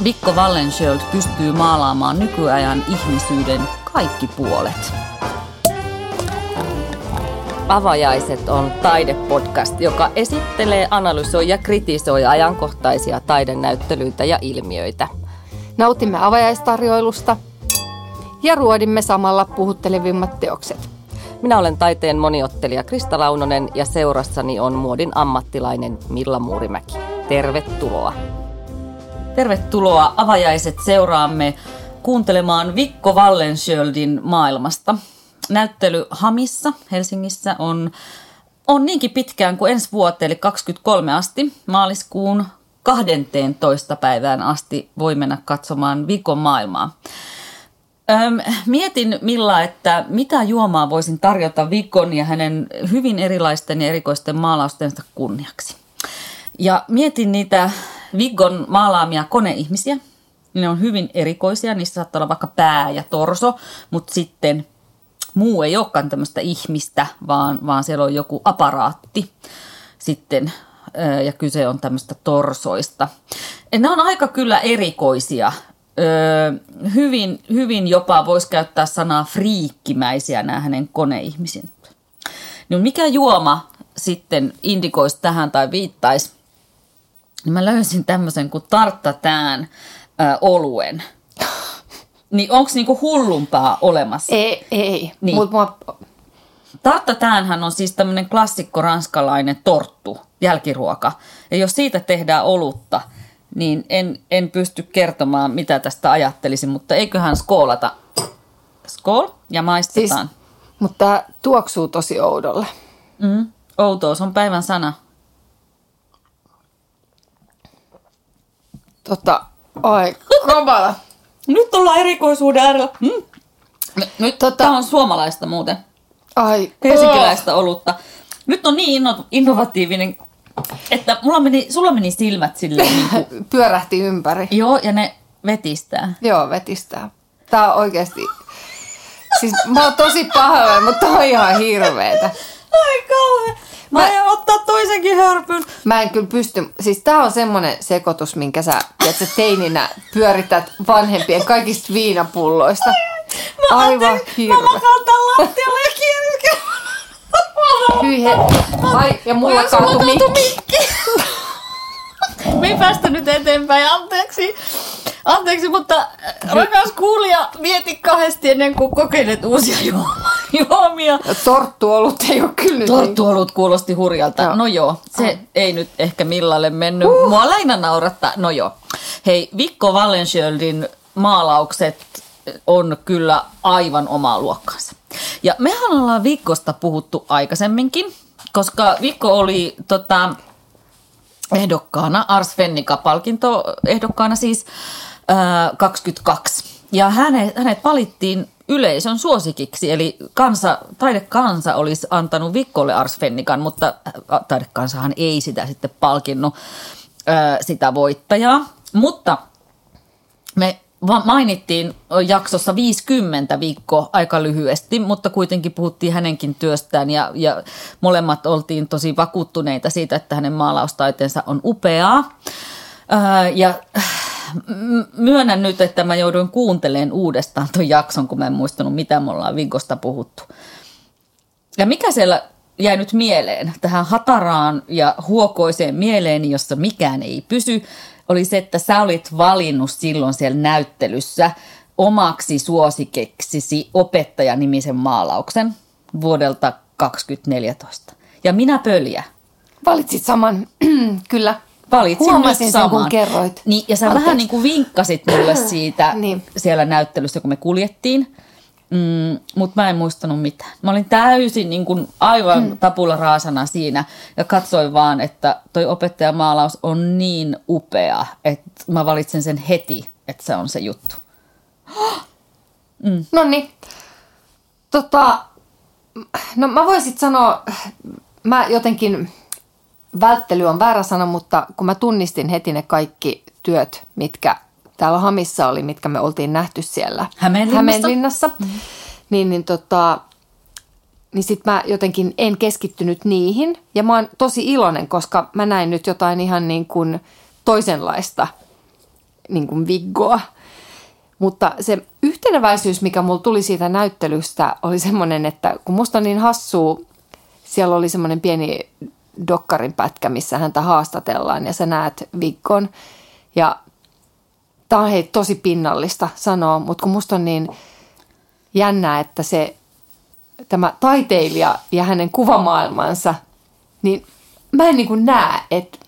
Mikko Wallensköld pystyy maalaamaan nykyajan ihmisyyden kaikki puolet. Avajaiset on taidepodcast, joka esittelee, analysoi ja kritisoi ajankohtaisia taidenäyttelyitä ja ilmiöitä. Nautimme avajaistarjoilusta ja ruodimme samalla puhuttelevimmat teokset. Minä olen taiteen moniottelija Krista Launonen ja seurassani on muodin ammattilainen Milla Muurimäki. Tervetuloa. Tervetuloa avajaiset seuraamme kuuntelemaan Vikko Wallensköldin maailmasta. Näyttely Hamissa Helsingissä on, on niinkin pitkään kuin ensi vuoteen, eli 23 asti, maaliskuun 12. päivään asti voi mennä katsomaan Vikon maailmaa. Öm, mietin Milla, että mitä juomaa voisin tarjota Vikon ja hänen hyvin erilaisten ja erikoisten maalaustensa kunniaksi. Ja mietin niitä Vigon maalaamia koneihmisiä. Ne on hyvin erikoisia, niissä saattaa olla vaikka pää ja torso, mutta sitten muu ei olekaan tämmöistä ihmistä, vaan, vaan siellä on joku aparaatti sitten ja kyse on tämmöistä torsoista. Ne on aika kyllä erikoisia. hyvin, hyvin jopa voisi käyttää sanaa friikkimäisiä nämä hänen koneihmisin. No mikä juoma sitten indikoisi tähän tai viittaisi? Niin mä löysin tämmöisen kuin tarttatään ö, oluen. Niin onko niinku hullumpaa olemassa? Ei, ei. Niin. Mut mua... Tarttatäänhän on siis tämmöinen klassikko ranskalainen torttu, jälkiruoka. Ja jos siitä tehdään olutta, niin en, en pysty kertomaan, mitä tästä ajattelisin, mutta eiköhän skoolata. Skool ja maistetaan. Siis, mutta tämä tuoksuu tosi oudolle. Mm. Outous on päivän sana. Tota, ai, kamala. Nyt ollaan erikoisuuden äärellä. Mm. Nyt Tota- tämä on suomalaista muuten. Ai, Helsinkiläistä olutta. Nyt on niin inno- innovatiivinen, että mulla meni, sulla meni silmät silleen niin kuin, oh, pyörähti ympäri. joo, ja ne vetistää. Joo, vetistää. Tää on oikeasti... Siis mä oon tosi pahoillani, mutta on ihan hirveetä. Ai kauhean. Mä, Mä- aion ottaa toisenkin hörpyn. Mä en kyllä pysty, siis tää on semmonen sekoitus, minkä sä, tiedätkö, teininä pyörität vanhempien kaikista viinapulloista. Mä Aivan ajattelin, Mä hirveä. makaan tän lattialla ja. Hyi he. Ai, ja mulla kaatui kaatui mikki. Me ei päästä nyt eteenpäin, anteeksi. Anteeksi, mutta äh, rakas kuulija, mieti kahdesti ennen kuin kokeilet uusia juoma- juomia. Torttuolut ei ole kyllä nyt niin. Torttuolut kuulosti hurjalta. Joo. No joo, se ei nyt ehkä millalle mennyt. Uh. Mua lähinnä naurattaa. No joo. Hei, Vikko Wallensköldin maalaukset on kyllä aivan omaa luokkaansa. Ja mehän ollaan Vikkosta puhuttu aikaisemminkin, koska Vikko oli tota, ehdokkaana, Ars Fennica-palkinto ehdokkaana siis ää, 22. Ja hänet, hänet valittiin yleisön suosikiksi, eli kansa, taidekansa olisi antanut Vikkolle Ars Fennican, mutta ä, taidekansahan ei sitä sitten palkinnut ää, sitä voittajaa. Mutta me mainittiin jaksossa 50 viikko aika lyhyesti, mutta kuitenkin puhuttiin hänenkin työstään ja, ja molemmat oltiin tosi vakuuttuneita siitä, että hänen maalaustaiteensa on upeaa. Ää, ja myönnän nyt, että mä jouduin kuuntelemaan uudestaan tuon jakson, kun mä en muistanut, mitä me ollaan Viikosta puhuttu. Ja mikä siellä jäi nyt mieleen, tähän hataraan ja huokoiseen mieleeni, jossa mikään ei pysy, oli se, että sä olit valinnut silloin siellä näyttelyssä omaksi suosikeksisi opettajanimisen maalauksen vuodelta 2014. Ja minä pöliä. Valitsit saman, kyllä. Valitsin Huomasin nyt sen, kun saman. kerroit. Niin, ja sä Anteeksi. vähän niin kuin vinkkasit mulle siitä Niin. siellä näyttelyssä, kun me kuljettiin. Mm, mutta mä en muistanut mitään. Mä olin täysin niin kuin aivan mm. tapula raasana siinä ja katsoin vaan, että toi opettajamaalaus on niin upea, että mä valitsen sen heti, että se on se juttu. No niin. Tota, no mä voisin sanoa, mä jotenkin, välttely on väärä sana, mutta kun mä tunnistin heti ne kaikki työt, mitkä täällä Hamissa oli, mitkä me oltiin nähty siellä Hämeenlinnassa? Hämeenlinnassa mm-hmm. niin, niin, tota, niin sit mä jotenkin en keskittynyt niihin. Ja mä oon tosi iloinen, koska mä näin nyt jotain ihan niin kuin toisenlaista niin kuin Viggoa. Mutta se yhteneväisyys, mikä mulla tuli siitä näyttelystä, oli semmoinen, että kun musta on niin hassua, siellä oli semmoinen pieni dokkarin pätkä, missä häntä haastatellaan ja sä näet Viggon. Ja tää on hei tosi pinnallista sanoa, mutta kun musta on niin jännää, että se tämä taiteilija ja hänen kuvamaailmansa, niin mä en niin kuin näe, että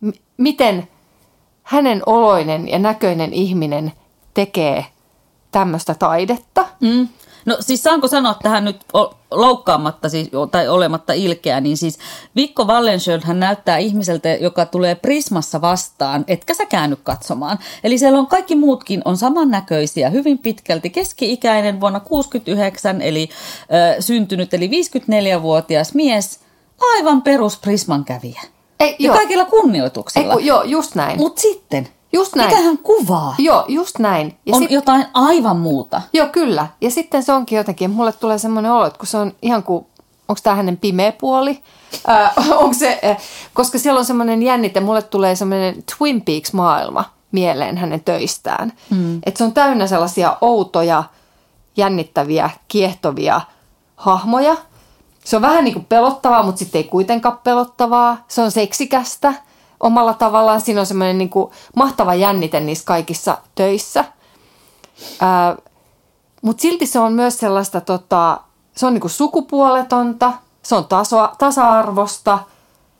m- miten hänen oloinen ja näköinen ihminen tekee tämmöistä taidetta. Mm. No siis saanko sanoa tähän nyt loukkaamatta siis, tai olematta ilkeä, niin siis Vikko Wallenschöld hän näyttää ihmiseltä, joka tulee Prismassa vastaan, etkä sä käänny katsomaan. Eli siellä on kaikki muutkin on samannäköisiä, hyvin pitkälti keski-ikäinen vuonna 69, eli äh, syntynyt, eli 54-vuotias mies, aivan perus Prisman kävijä. Ei, ja joo. kaikilla kunnioituksella. Ei, joo, just näin. Mutta sitten Just näin. Mitä hän kuvaa? Joo, just näin. Ja on sit... jotain aivan muuta. Joo, kyllä. Ja sitten se onkin jotenkin, mulle tulee semmoinen olo, että kun se on ihan kuin, onko tämä hänen pimeä puoli? äh, onko se, äh, koska siellä on semmoinen jännite, mulle tulee semmoinen Twin Peaks-maailma mieleen hänen töistään. Hmm. Että se on täynnä sellaisia outoja, jännittäviä, kiehtovia hahmoja. Se on vähän niin kuin pelottavaa, mutta sitten ei kuitenkaan pelottavaa. Se on seksikästä – omalla tavallaan. Siinä on semmoinen niin mahtava jännite niissä kaikissa töissä. Mutta silti se on myös sellaista, tota, se on niin kuin sukupuoletonta, se on taso, tasa-arvosta,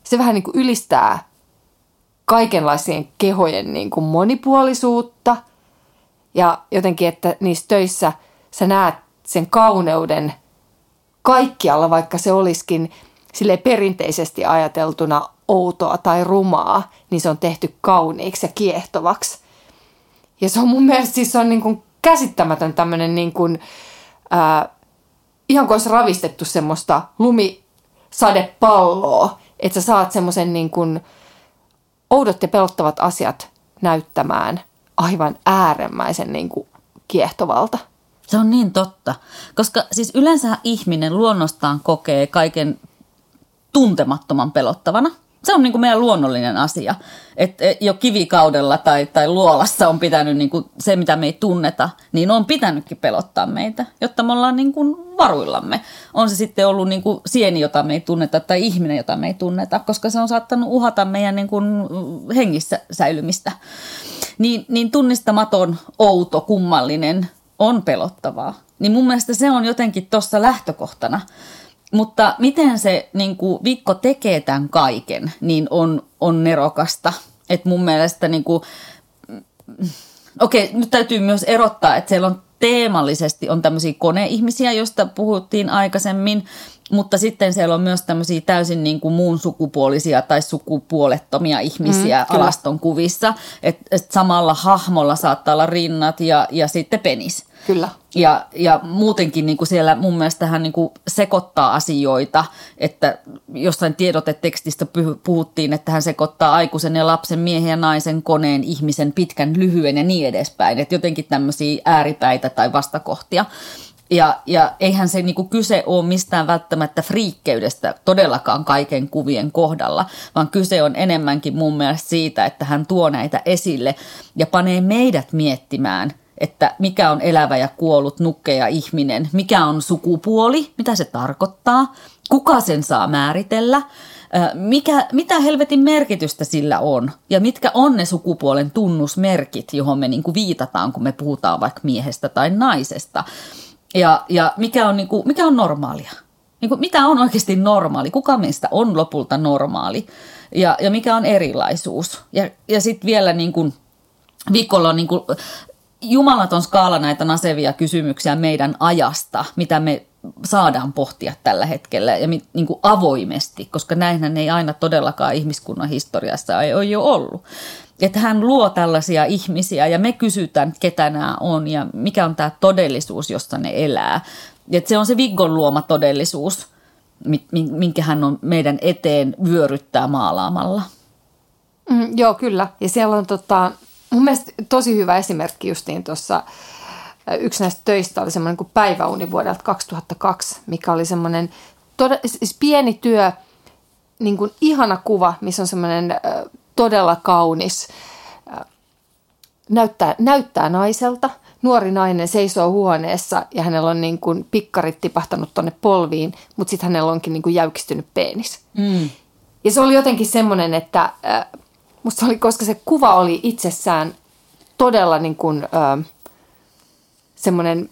se vähän niin kuin ylistää kaikenlaisien kehojen niin kuin monipuolisuutta. Ja jotenkin, että niissä töissä sä näet sen kauneuden kaikkialla, vaikka se olisikin sille perinteisesti ajateltuna outoa tai rumaa, niin se on tehty kauniiksi ja kiehtovaksi. Ja se on mun mielestä siis on niin kuin käsittämätön tämmöinen niin kuin, ää, ihan kuin olisi ravistettu semmoista lumisadepalloa, että sä saat semmoisen niin kuin oudot ja pelottavat asiat näyttämään aivan äärimmäisen niin kuin kiehtovalta. Se on niin totta, koska siis yleensä ihminen luonnostaan kokee kaiken tuntemattoman pelottavana – se on niin kuin meidän luonnollinen asia. Että jo kivikaudella tai, tai luolassa on pitänyt niin kuin se, mitä me ei tunneta, niin on pitänytkin pelottaa meitä, jotta me ollaan niin kuin varuillamme. On se sitten ollut niin kuin sieni, jota me ei tunneta, tai ihminen, jota me ei tunneta, koska se on saattanut uhata meidän niin kuin hengissä säilymistä. Niin, niin tunnistamaton, outo, kummallinen on pelottavaa. Niin mun mielestä se on jotenkin tuossa lähtökohtana – mutta miten se niin kuin Vikko tekee tämän kaiken, niin on, on nerokasta. Et mun mielestä, niin kuin, okei, okay, nyt täytyy myös erottaa, että siellä on teemallisesti on tämmöisiä koneihmisiä, joista puhuttiin aikaisemmin, mutta sitten siellä on myös tämmöisiä täysin niin kuin muun sukupuolisia tai sukupuolettomia ihmisiä mm, alaston kuvissa. Että et samalla hahmolla saattaa olla rinnat ja, ja sitten penis. Kyllä. Ja, ja muutenkin niin kuin siellä mun mielestä hän niin kuin sekoittaa asioita, että jossain tiedotetekstistä puhuttiin, että hän sekoittaa aikuisen ja lapsen, miehen ja naisen, koneen, ihmisen, pitkän, lyhyen ja niin edespäin. Että jotenkin tämmöisiä ääripäitä tai vastakohtia. Ja, ja eihän se niinku kyse ole mistään välttämättä friikkeydestä todellakaan kaiken kuvien kohdalla, vaan kyse on enemmänkin mun mielestä siitä, että hän tuo näitä esille ja panee meidät miettimään – että mikä on elävä ja kuollut nukkeja ihminen, mikä on sukupuoli, mitä se tarkoittaa, kuka sen saa määritellä, mikä, mitä helvetin merkitystä sillä on ja mitkä on ne sukupuolen tunnusmerkit, johon me niin kuin viitataan, kun me puhutaan vaikka miehestä tai naisesta. Ja, ja mikä, on, niin kuin, mikä on normaalia? Niin kuin, mitä on oikeasti normaali? Kuka meistä on lopulta normaali? Ja, ja mikä on erilaisuus? Ja, ja sitten vielä niin kuin, viikolla on niin kuin jumalaton skaala näitä nasevia kysymyksiä meidän ajasta, mitä me saadaan pohtia tällä hetkellä ja niin kuin avoimesti, koska näinhän ei aina todellakaan ihmiskunnan historiassa ei ole jo ollut. Että hän luo tällaisia ihmisiä ja me kysytään, ketä nämä on ja mikä on tämä todellisuus, jossa ne elää. Että se on se Viggon luoma todellisuus, minkä hän on meidän eteen vyöryttää maalaamalla. Mm, joo, kyllä. Ja siellä on tota, mun mielestä tosi hyvä esimerkki justiin tuossa yksi näistä töistä oli semmoinen kuin päiväuni vuodelta 2002, mikä oli semmoinen tod- siis pieni työ, niin kuin ihana kuva, missä on semmoinen todella kaunis näyttää, näyttää naiselta. Nuori nainen seisoo huoneessa ja hänellä on niin kuin pikkarit tipahtanut tonne polviin, mutta sitten hänellä onkin niin kuin jäykistynyt penis. Mm. Ja se oli jotenkin semmoinen, että äh, musta oli, koska se kuva oli itsessään todella niin kuin, äh, semmoinen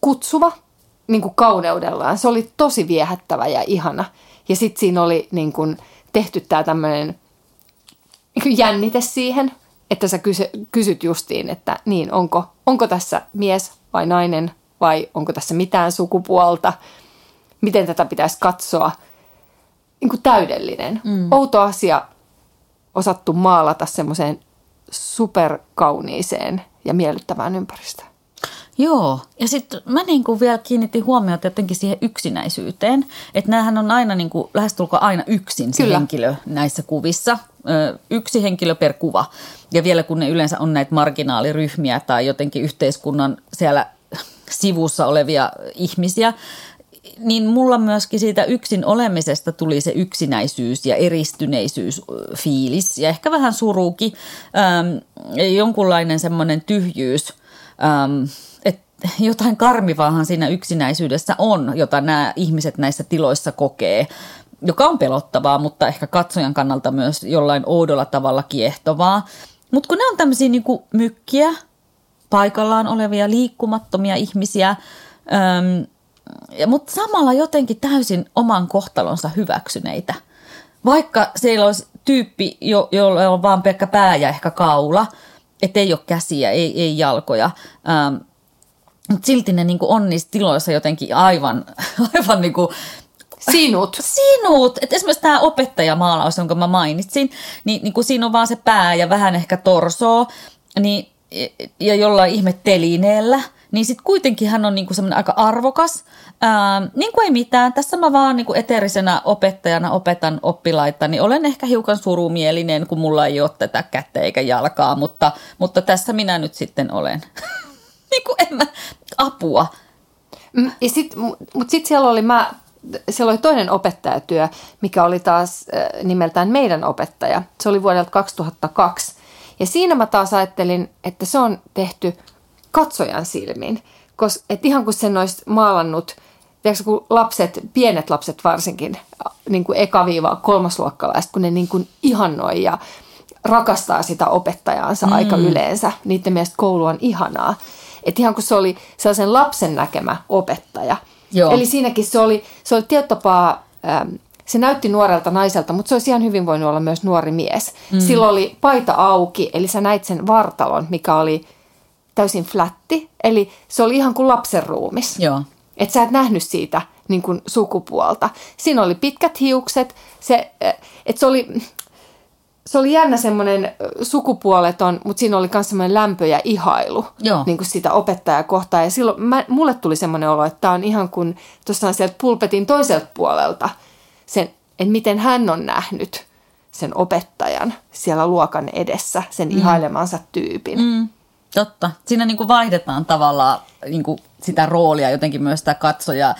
kutsuva niin kuin kauneudellaan. Se oli tosi viehättävä ja ihana. Ja sitten siinä oli niin kuin, tehty tämä tämmöinen jännite siihen, että sä kysy, kysyt justiin, että niin, onko, onko tässä mies vai nainen vai onko tässä mitään sukupuolta, miten tätä pitäisi katsoa. Niin kuin täydellinen. Mm. Outo asia osattu maalata semmoiseen superkauniiseen ja miellyttävään ympäristöön. Joo, ja sitten mä niin kuin vielä kiinnitin huomiota jotenkin siihen yksinäisyyteen, että näähän on aina niin kuin, lähestulkoon aina yksin se Kyllä. henkilö näissä kuvissa, Ö, yksi henkilö per kuva. Ja vielä kun ne yleensä on näitä marginaaliryhmiä tai jotenkin yhteiskunnan siellä sivussa olevia ihmisiä, niin mulla myöskin siitä yksin olemisesta tuli se yksinäisyys ja eristyneisyys fiilis ja ehkä vähän suruukin, ähm, jonkunlainen semmoinen tyhjyys, ähm, että jotain karmivaahan siinä yksinäisyydessä on, jota nämä ihmiset näissä tiloissa kokee, joka on pelottavaa, mutta ehkä katsojan kannalta myös jollain oudolla tavalla kiehtovaa. Mutta kun ne on tämmöisiä niinku mykkiä, paikallaan olevia liikkumattomia ihmisiä, äm, mutta samalla jotenkin täysin oman kohtalonsa hyväksyneitä. Vaikka siellä olisi tyyppi, jo, jolla on vaan pelkkä pää ja ehkä kaula, että ei ole käsiä, ei, ei jalkoja, ähm, mutta silti ne niinku on niissä tiloissa jotenkin aivan, aivan niinku Sinut. sinut. Et esimerkiksi tämä opettajamaalaus, jonka mä mainitsin, niin, niin kun siinä on vaan se pää ja vähän ehkä torsoa, niin, ja jollain ihme telineellä, niin sitten kuitenkin hän on niinku semmoinen aika arvokas. Ää, niin kuin ei mitään, tässä mä vaan niinku eteerisenä opettajana opetan oppilaita, niin olen ehkä hiukan surumielinen, kun mulla ei ole tätä kättä eikä jalkaa, mutta, mutta tässä minä nyt sitten olen. niin kuin en mä, apua. Mm, Ja sit, mutta sitten siellä oli mä, siellä oli toinen opettajatyö, mikä oli taas äh, nimeltään Meidän opettaja. Se oli vuodelta 2002. Ja siinä mä taas ajattelin, että se on tehty katsojan silmin. Koska, et ihan kun sen olisi maalannut, tiedätkö, kun lapset, pienet lapset varsinkin, niin kuin eka-viiva kolmasluokkalaiset, kun ne niin kuin ihannoi ja rakastaa sitä opettajaansa mm. aika yleensä. Niiden mielestä koulu on ihanaa. Että ihan kun se oli sellaisen lapsen näkemä opettaja. Joo. Eli siinäkin se oli, se oli ähm, se näytti nuorelta naiselta, mutta se olisi ihan hyvin voinut olla myös nuori mies. Mm. Sillä oli paita auki, eli sä näit sen vartalon, mikä oli täysin flätti. Eli se oli ihan kuin lapsen ruumis. Joo. Että sä et nähnyt siitä niin kuin sukupuolta. Siinä oli pitkät hiukset. Se, että se oli, se oli jännä semmoinen sukupuoleton, mutta siinä oli myös semmoinen lämpö ja ihailu Joo. niin kuin sitä opettajaa kohtaan. Ja silloin mä, mulle tuli semmoinen olo, että tämä on ihan kuin tuossa sieltä pulpetin toiselta puolelta, sen, että miten hän on nähnyt sen opettajan siellä luokan edessä, sen mm. ihailemansa tyypin. Mm, totta. Siinä niin kuin vaihdetaan tavallaan niin kuin sitä roolia jotenkin myös sitä katsojaa,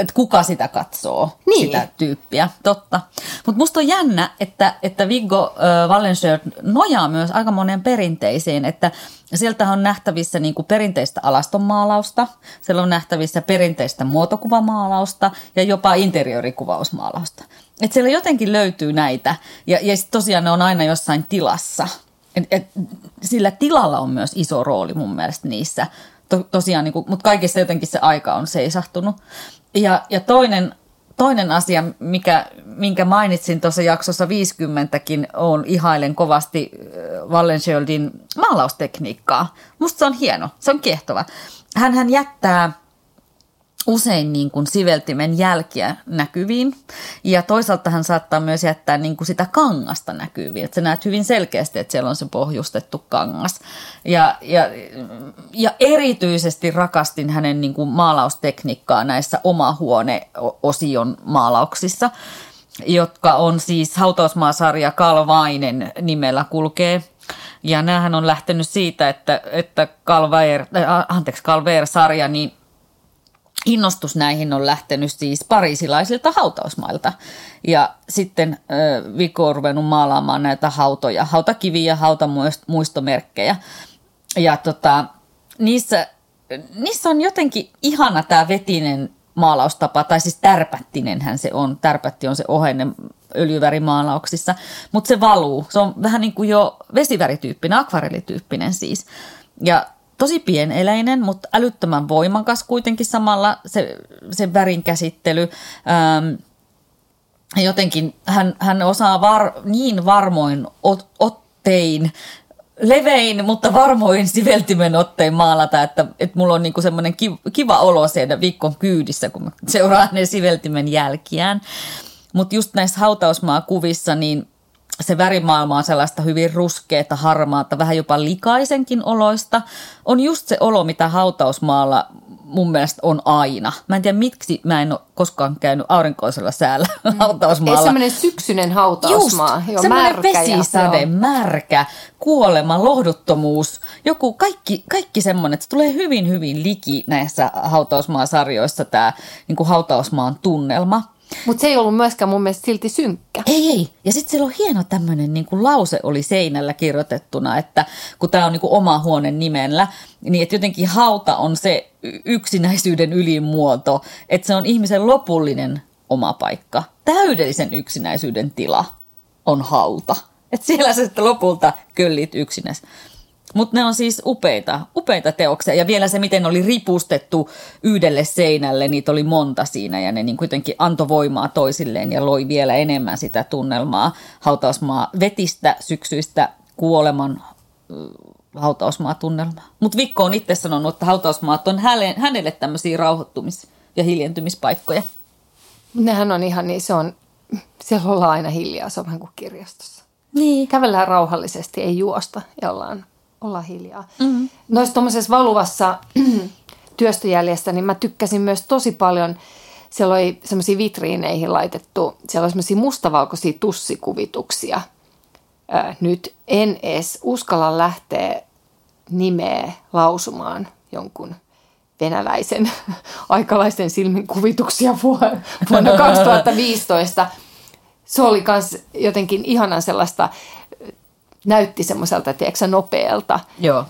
että kuka sitä katsoo, Niin. sitä tyyppiä. Totta. Mutta musta on jännä, että, että Viggo äh, Wallensjöld nojaa myös aika moneen perinteisiin, että sieltä on nähtävissä niin kuin perinteistä alastonmaalausta, siellä on nähtävissä perinteistä muotokuvamaalausta ja jopa interiorikuvausmaalausta. Et siellä jotenkin löytyy näitä ja, ja tosiaan ne on aina jossain tilassa. Et, et, sillä tilalla on myös iso rooli mun mielestä niissä. To, tosiaan, niin kuin, mutta kaikissa jotenkin se aika on seisahtunut. Ja, ja toinen, toinen asia, mikä, minkä mainitsin tuossa jaksossa 50kin, on ihailen kovasti Wallensjöldin maalaustekniikkaa. Musta se on hieno, se on kiehtova. Hän jättää usein niin kuin siveltimen jälkiä näkyviin. Ja toisaalta hän saattaa myös jättää niin kuin sitä kangasta näkyviin. Että sä näet hyvin selkeästi, että siellä on se pohjustettu kangas. Ja, ja, ja erityisesti rakastin hänen niin kuin maalaustekniikkaa näissä omahuone-osion maalauksissa, jotka on siis hautausmaasarja Kalvainen nimellä kulkee. Ja näähän on lähtenyt siitä, että, että Calvair, äh, anteeksi, Calvair-sarja, niin innostus näihin on lähtenyt siis pariisilaisilta hautausmailta. Ja sitten Viko on ruvennut maalaamaan näitä hautoja, hautakiviä, hautamuistomerkkejä. Ja tota, niissä, niissä on jotenkin ihana tämä vetinen maalaustapa, tai siis tärpättinenhän se on. Tärpätti on se ohenne öljyvärimaalauksissa, mutta se valuu. Se on vähän niin kuin jo vesivärityyppinen, akvarellityyppinen siis. Ja tosi pieneläinen, mutta älyttömän voimakas kuitenkin samalla se, se värin käsittely. Ähm, jotenkin hän, hän osaa var, niin varmoin ot, ottein levein, mutta varmoin siveltimen ottein maalata, että, että mulla on niinku semmoinen kiva olo siellä viikon kyydissä, kun mä seuraan ne siveltimen jälkiään. Mutta just näissä hautausmaakuvissa, niin se värimaailma on sellaista hyvin ruskeata, harmaata, vähän jopa likaisenkin oloista. On just se olo, mitä hautausmaalla mun mielestä on aina. Mä en tiedä, miksi mä en ole koskaan käynyt aurinkoisella säällä mm. hautausmaalla. Ei semmoinen syksyinen hautausmaa. Just, semmoinen vesisade, ja, märkä, kuolema, lohduttomuus. Joku kaikki, kaikki semmoinen, että se tulee hyvin, hyvin liki näissä hautausmaasarjoissa tämä niin hautausmaan tunnelma. Mutta se ei ollut myöskään mun mielestä silti synkkä. Ei, ei. Ja sitten siellä on hieno tämmöinen niin lause oli seinällä kirjoitettuna, että kun tämä on niin kuin oma huone nimellä, niin että jotenkin hauta on se yksinäisyyden ylimuoto, että se on ihmisen lopullinen oma paikka. Täydellisen yksinäisyyden tila on hauta. Että siellä sä sitten lopulta köllit yksinäs. Mutta ne on siis upeita, upeita teoksia. Ja vielä se, miten oli ripustettu yhdelle seinälle, niitä oli monta siinä. Ja ne niin kuitenkin antoi voimaa toisilleen ja loi vielä enemmän sitä tunnelmaa hautausmaa vetistä syksyistä kuoleman hautausmaa-tunnelmaa. Mutta Vikko on itse sanonut, että hautausmaat on hänelle tämmöisiä rauhoittumis- ja hiljentymispaikkoja. Nehän on ihan niin, se on, siellä ollaan aina hiljaa, se on vähän kuin kirjastossa. Niin. Kävellään rauhallisesti, ei juosta ja ollaan olla hiljaa. Mm-hmm. Noissa tuommoisessa valuvassa työstöjäljestä, niin mä tykkäsin myös tosi paljon, siellä oli semmoisia vitriineihin laitettu, siellä oli semmoisia mustavalkoisia tussikuvituksia. Ää, nyt en edes uskalla lähteä nimeä lausumaan jonkun venäläisen aikalaisten silmin kuvituksia vuonna 2015. Se oli myös jotenkin ihanan sellaista näytti semmoiselta, tiedätkö, nopealta, Joo.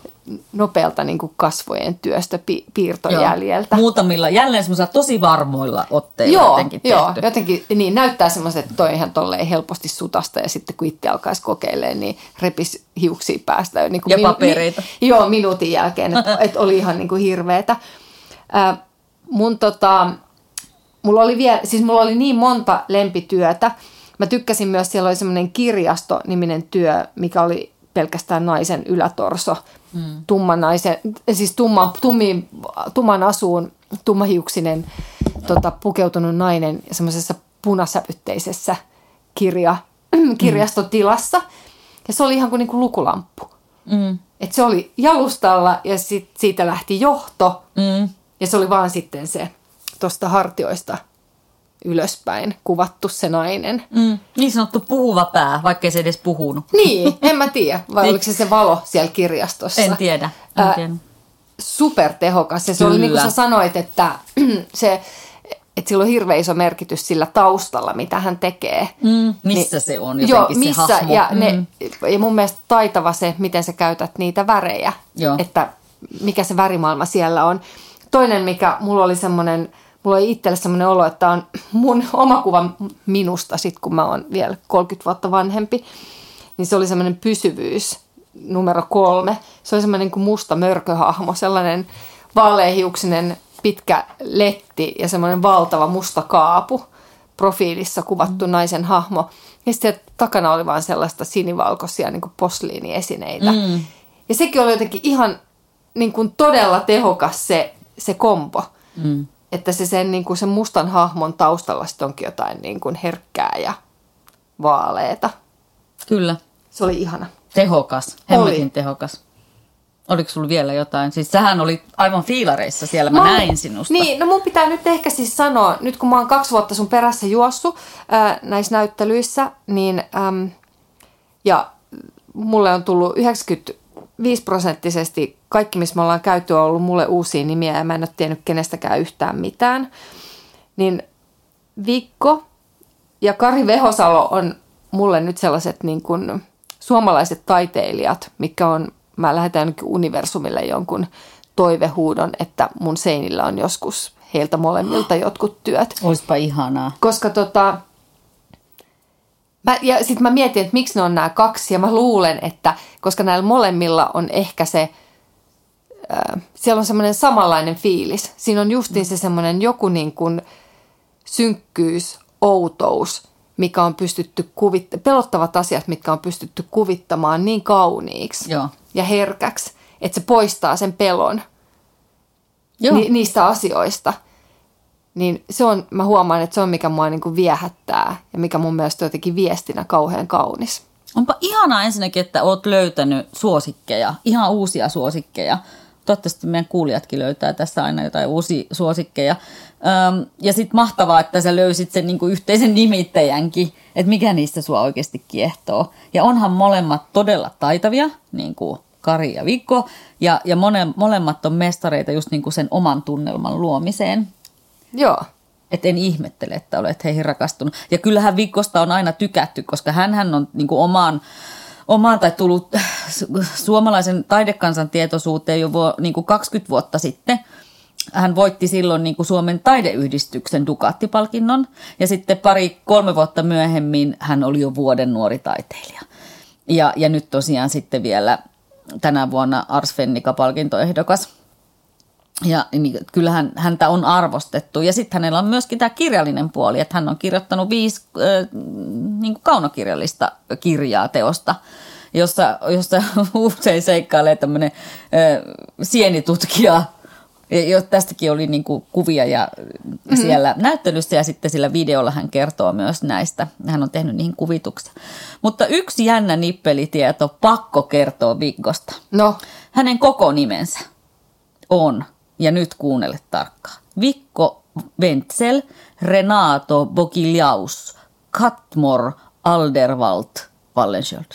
nopealta niin kuin kasvojen työstä pi- piirtojäljeltä. Joo. Muutamilla, jälleen semmoisella tosi varmoilla otteilla joo, jotenkin tehty. Joo, jotenkin niin, näyttää semmoiset, että toi ihan tolleen helposti sutasta ja sitten kun itse alkaisi kokeilemaan, niin repisi hiuksia päästä. Niin kuin ja minu- papereita. Mi- joo, minuutin jälkeen, että et oli ihan niin kuin hirveetä. Äh, mun tota, mulla oli vielä, siis mulla oli niin monta lempityötä, Mä tykkäsin myös, siellä oli semmoinen kirjasto-niminen työ, mikä oli pelkästään naisen ylätorso. Mm. Tumman naisen, siis tumman, tummiin, tumman asuun tummahiuksinen tota, pukeutunut nainen semmoisessa punasävytteisessä kirja, kirjastotilassa. Ja se oli ihan kuin, niin kuin lukulamppu. Mm. Et se oli jalustalla ja sit siitä lähti johto. Mm. Ja se oli vaan sitten se tuosta hartioista ylöspäin kuvattu se nainen. Mm, niin sanottu puhuva pää, vaikka se edes puhunut. Niin, en mä tiedä. Vai niin. oliko se se valo siellä kirjastossa? En tiedä. En tiedä. supertehokas. Ja se Kyllä. oli niin kuin sä sanoit, että se että sillä on hirveän iso merkitys sillä taustalla, mitä hän tekee. Mm, missä niin, se on joo, missä, se hahmo. Ja, mm. ne, ja mun mielestä taitava se, miten sä käytät niitä värejä, joo. että mikä se värimaailma siellä on. Toinen, mikä mulla oli semmoinen mulla oli itselle sellainen olo, että on mun oma kuva minusta, sit kun mä oon vielä 30 vuotta vanhempi, niin se oli semmoinen pysyvyys numero kolme. Se oli semmoinen kuin musta mörköhahmo, sellainen vaaleahiuksinen pitkä letti ja semmoinen valtava musta kaapu profiilissa kuvattu mm. naisen hahmo. Ja sitten takana oli vaan sellaista sinivalkoisia niin kuin posliiniesineitä. Mm. Ja sekin oli jotenkin ihan niin kuin todella tehokas se, se kompo. Mm että se sen, niin kuin sen mustan hahmon taustalla sitten onkin jotain niin kuin herkkää ja vaaleeta. Kyllä. Se oli ihana. Tehokas, hemmetin oli. tehokas. Oliko sulla vielä jotain? Siis sähän oli aivan fiilareissa siellä, mä, mä näin sinusta. Niin, no mun pitää nyt ehkä siis sanoa, nyt kun mä oon kaksi vuotta sun perässä juossut ää, näissä näyttelyissä, niin äm, ja mulle on tullut 95 prosenttisesti kaikki, missä me ollaan käyty, on ollut mulle uusia nimiä ja mä en ole tiennyt kenestäkään yhtään mitään. Niin Vikko ja Kari Vehosalo on mulle nyt sellaiset niin kuin suomalaiset taiteilijat, mikä on, mä lähetän jonnekin universumille jonkun toivehuudon, että mun seinillä on joskus heiltä molemmilta jotkut työt. Oispa ihanaa. Koska tota, mä, ja sitten mä mietin, että miksi ne on nämä kaksi ja mä luulen, että koska näillä molemmilla on ehkä se, äh, siellä on semmoinen samanlainen fiilis. Siinä on justiin se semmoinen joku niin kuin synkkyys, outous, mikä on pystytty kuvittamaan, pelottavat asiat, mitkä on pystytty kuvittamaan niin kauniiksi Joo. ja herkäksi, että se poistaa sen pelon Joo. ni, niistä asioista. Niin se on, mä huomaan, että se on mikä mua niin kuin viehättää ja mikä mun mielestä on jotenkin viestinä kauhean kaunis. Onpa ihanaa ensinnäkin, että oot löytänyt suosikkeja, ihan uusia suosikkeja. Toivottavasti meidän kuulijatkin löytää tässä aina jotain uusia suosikkeja. Öm, ja sitten mahtavaa, että sä löysit sen niinku yhteisen nimittäjänkin, että mikä niistä sua oikeasti kiehtoo. Ja onhan molemmat todella taitavia, niin kuin Kari ja Vikko, ja, ja mone, molemmat on mestareita just niinku sen oman tunnelman luomiseen. Joo. Et en ihmettele, että olet heihin rakastunut. Ja kyllähän Vikosta on aina tykätty, koska hän on niin kuin omaan, omaan tai tullut su- suomalaisen taidekansan tietoisuuteen jo vuo, niin kuin 20 vuotta sitten. Hän voitti silloin niin kuin Suomen taideyhdistyksen Dukatti-palkinnon ja sitten pari, kolme vuotta myöhemmin hän oli jo vuoden nuori taiteilija. Ja, ja nyt tosiaan sitten vielä tänä vuonna Ars Fennica-palkintoehdokas. Ja niin, kyllähän häntä on arvostettu. Ja sitten hänellä on myöskin tämä kirjallinen puoli, että hän on kirjoittanut viisi niin kuin kaunokirjallista kirjaa teosta, jossa, jossa usein seikkailee tämmöinen sienitutkija. Ja jo tästäkin oli niin kuin kuvia ja mm-hmm. siellä näyttelyssä ja sitten sillä videolla hän kertoo myös näistä. Hän on tehnyt niihin kuvituksia. Mutta yksi jännä nippelitieto pakko kertoo Viggosta. No, Hänen koko nimensä on, ja nyt kuunnele tarkkaan, Vikko Wenzel, Renato Bogilaus, Katmor Alderwald Wallenskiöld.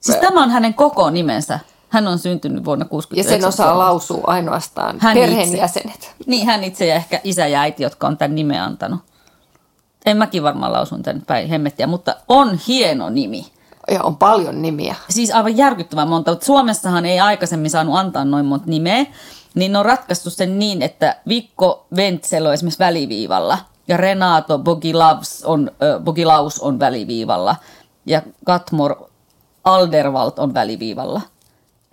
Siis tämä on hänen koko nimensä. Hän on syntynyt vuonna ja 69. sen osaa lausua ainoastaan Hän perheenjäsenet. Niin, hän itse ja ehkä isä ja äiti, jotka on tämän nimen antanut. En mäkin varmaan lausun tämän päin hemmettiä, mutta on hieno nimi. Ja on paljon nimiä. Siis aivan järkyttävän monta, mutta Suomessahan ei aikaisemmin saanut antaa noin monta nimeä, niin ne on ratkaistu sen niin, että Vikko Wenzel on esimerkiksi väliviivalla ja Renato Bogilaus on, äh, Bogilaus on väliviivalla ja Katmor Alderwald on väliviivalla.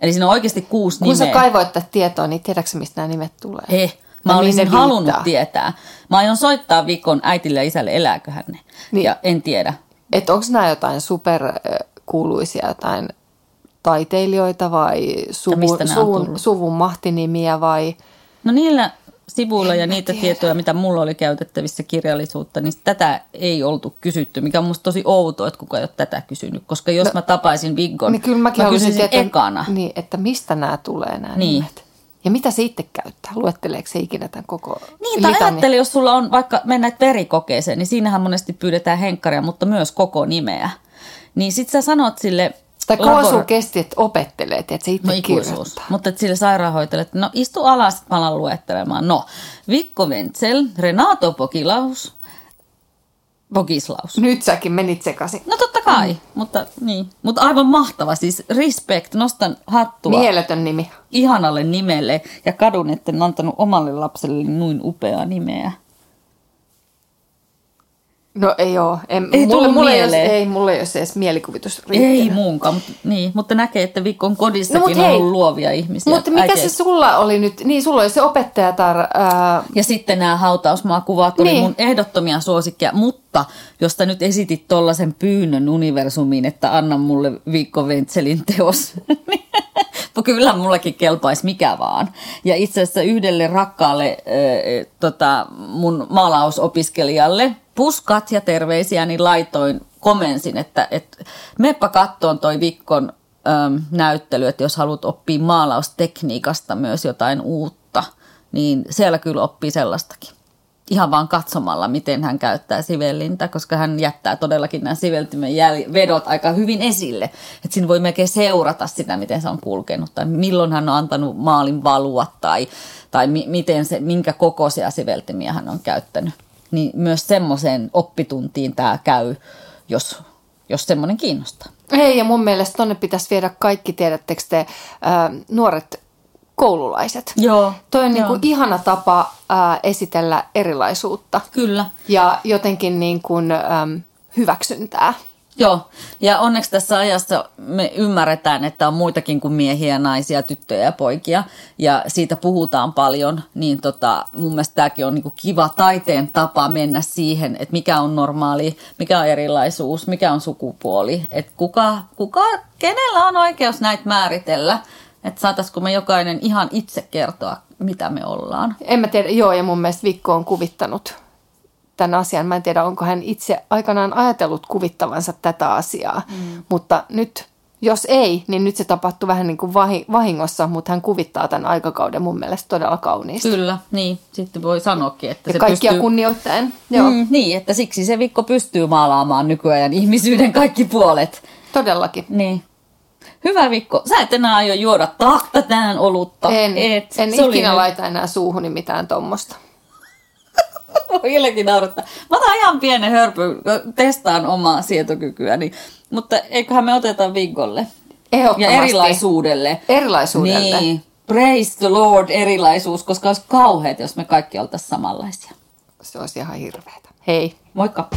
Eli siinä on oikeasti kuusi Kun nimeä. sä kaivoit tätä tietoa, niin tiedätkö mistä nämä nimet tulee? Eh, mä mihin olisin halunnut viittaa? tietää. Mä aion soittaa Vikon äitille ja isälle, elääkö hän ne. Niin. Ja en tiedä. Että onko nämä jotain superkuuluisia jotain taiteilijoita vai suvun, suvun, suvun mahtinimiä vai... No niillä sivuilla ja niitä tiedä. tietoja, mitä mulla oli käytettävissä kirjallisuutta, niin tätä ei oltu kysytty, mikä on musta tosi outoa, että kukaan ei ole tätä kysynyt. Koska jos no, mä tapaisin Viggon, Niin kyllä mäkin mä kysyisin tietää, ekana. Niin, että mistä nämä tulee nämä Niin. nimet. Ja mitä se itse käyttää? Luetteleeko se ikinä tämän koko Niin, tai ajattele, jos sulla on vaikka mennä verikokeeseen, niin siinähän monesti pyydetään henkkaria, mutta myös koko nimeä. Niin sit sä sanot sille... Tai kauan labora- sun kesti, että opettelee, että se itse No ikuisuus. Mutta et sille sairaanhoitajalle, että no istu alas, että mä alan luettelemaan. No, Vikko Wenzel, Renato Bogilaus, Bogislaus. Nyt säkin menit sekaisin. No totta kai, mm. mutta, niin. mutta aivan mahtava. Siis respect, nostan hattua Mieletön nimi. ihanalle nimelle ja kadun, etten antanut omalle lapselle noin upeaa nimeä. No ei oo. En, Ei mulle, mulle ei, mieleen. ei, mulle ei ole se edes mielikuvitus Ei riittänyt. muunkaan, mutta, niin, mutta näkee, että Vikon kodissakin No, mut on hei, ollut luovia ihmisiä. Mutta mikä äitejä. se sulla oli nyt? Niin, sulla oli se opettajatar... Ää, Ja sitten nämä hautausmaakuvat oli Niin. mun ehdottomia suosikkeja, mutta jos sä nyt esitit tollasen pyynnön universumiin, että anna mulle Viikko Ventselin teos, kyllä mullakin kelpaisi mikä vaan. Ja itse asiassa yhdelle rakkaalle äh, tota, mun maalausopiskelijalle puskat ja terveisiä, niin laitoin, komensin, että et, meppä kattoon toi Vikkon ähm, näyttely, että jos haluat oppia maalaustekniikasta myös jotain uutta, niin siellä kyllä oppii sellaistakin. Ihan vaan katsomalla, miten hän käyttää sivellintä, koska hän jättää todellakin nämä siveltimen vedot aika hyvin esille. Että siinä voi melkein seurata sitä, miten se on kulkenut tai milloin hän on antanut maalin valua tai, tai mi- miten se, minkä kokoisia siveltimiä hän on käyttänyt. Niin myös semmoiseen oppituntiin tämä käy, jos, jos semmoinen kiinnostaa. Ei, ja mun mielestä tonne pitäisi viedä kaikki, tiedättekö te, ää, nuoret koululaiset. Joo. Toi on niin joo. kuin ihana tapa ää, esitellä erilaisuutta Kyllä. ja jotenkin niin kuin, äm, hyväksyntää. Joo, ja onneksi tässä ajassa me ymmärretään, että on muitakin kuin miehiä, naisia, tyttöjä ja poikia, ja siitä puhutaan paljon, niin tota, mun mielestä tämäkin on niinku kiva taiteen tapa mennä siihen, että mikä on normaali, mikä on erilaisuus, mikä on sukupuoli, että kuka, kuka, kenellä on oikeus näitä määritellä, että saataisiko me jokainen ihan itse kertoa, mitä me ollaan. En mä tiedä, joo, ja mun mielestä Vikko on kuvittanut tämän asian. Mä en tiedä, onko hän itse aikanaan ajatellut kuvittavansa tätä asiaa, mm. mutta nyt, jos ei, niin nyt se tapahtuu vähän niin kuin vahi- vahingossa, mutta hän kuvittaa tämän aikakauden mun mielestä todella kauniisti. Kyllä, niin, sitten voi sanoakin, että Ja se kaikkia pystyy... kunnioittaen. Joo. Mm, niin, että siksi se Vikko pystyy maalaamaan nykyajan ihmisyyden kaikki puolet. todellakin. Niin. Hyvä Vikko, sä et enää aio juoda tahta tänään olutta. En, et. en Se ikinä laita enää suuhuni mitään tommosta. Vieläkin naurattaa. Mä otan ihan pienen hörpy, testaan omaa sietokykyäni. Mutta eiköhän me oteta Vikolle. Ja erilaisuudelle. Erilaisuudelle. Niin. Praise the Lord erilaisuus, koska olisi kauheat, jos me kaikki oltaisiin samanlaisia. Se olisi ihan hirveetä. Hei. Moikka!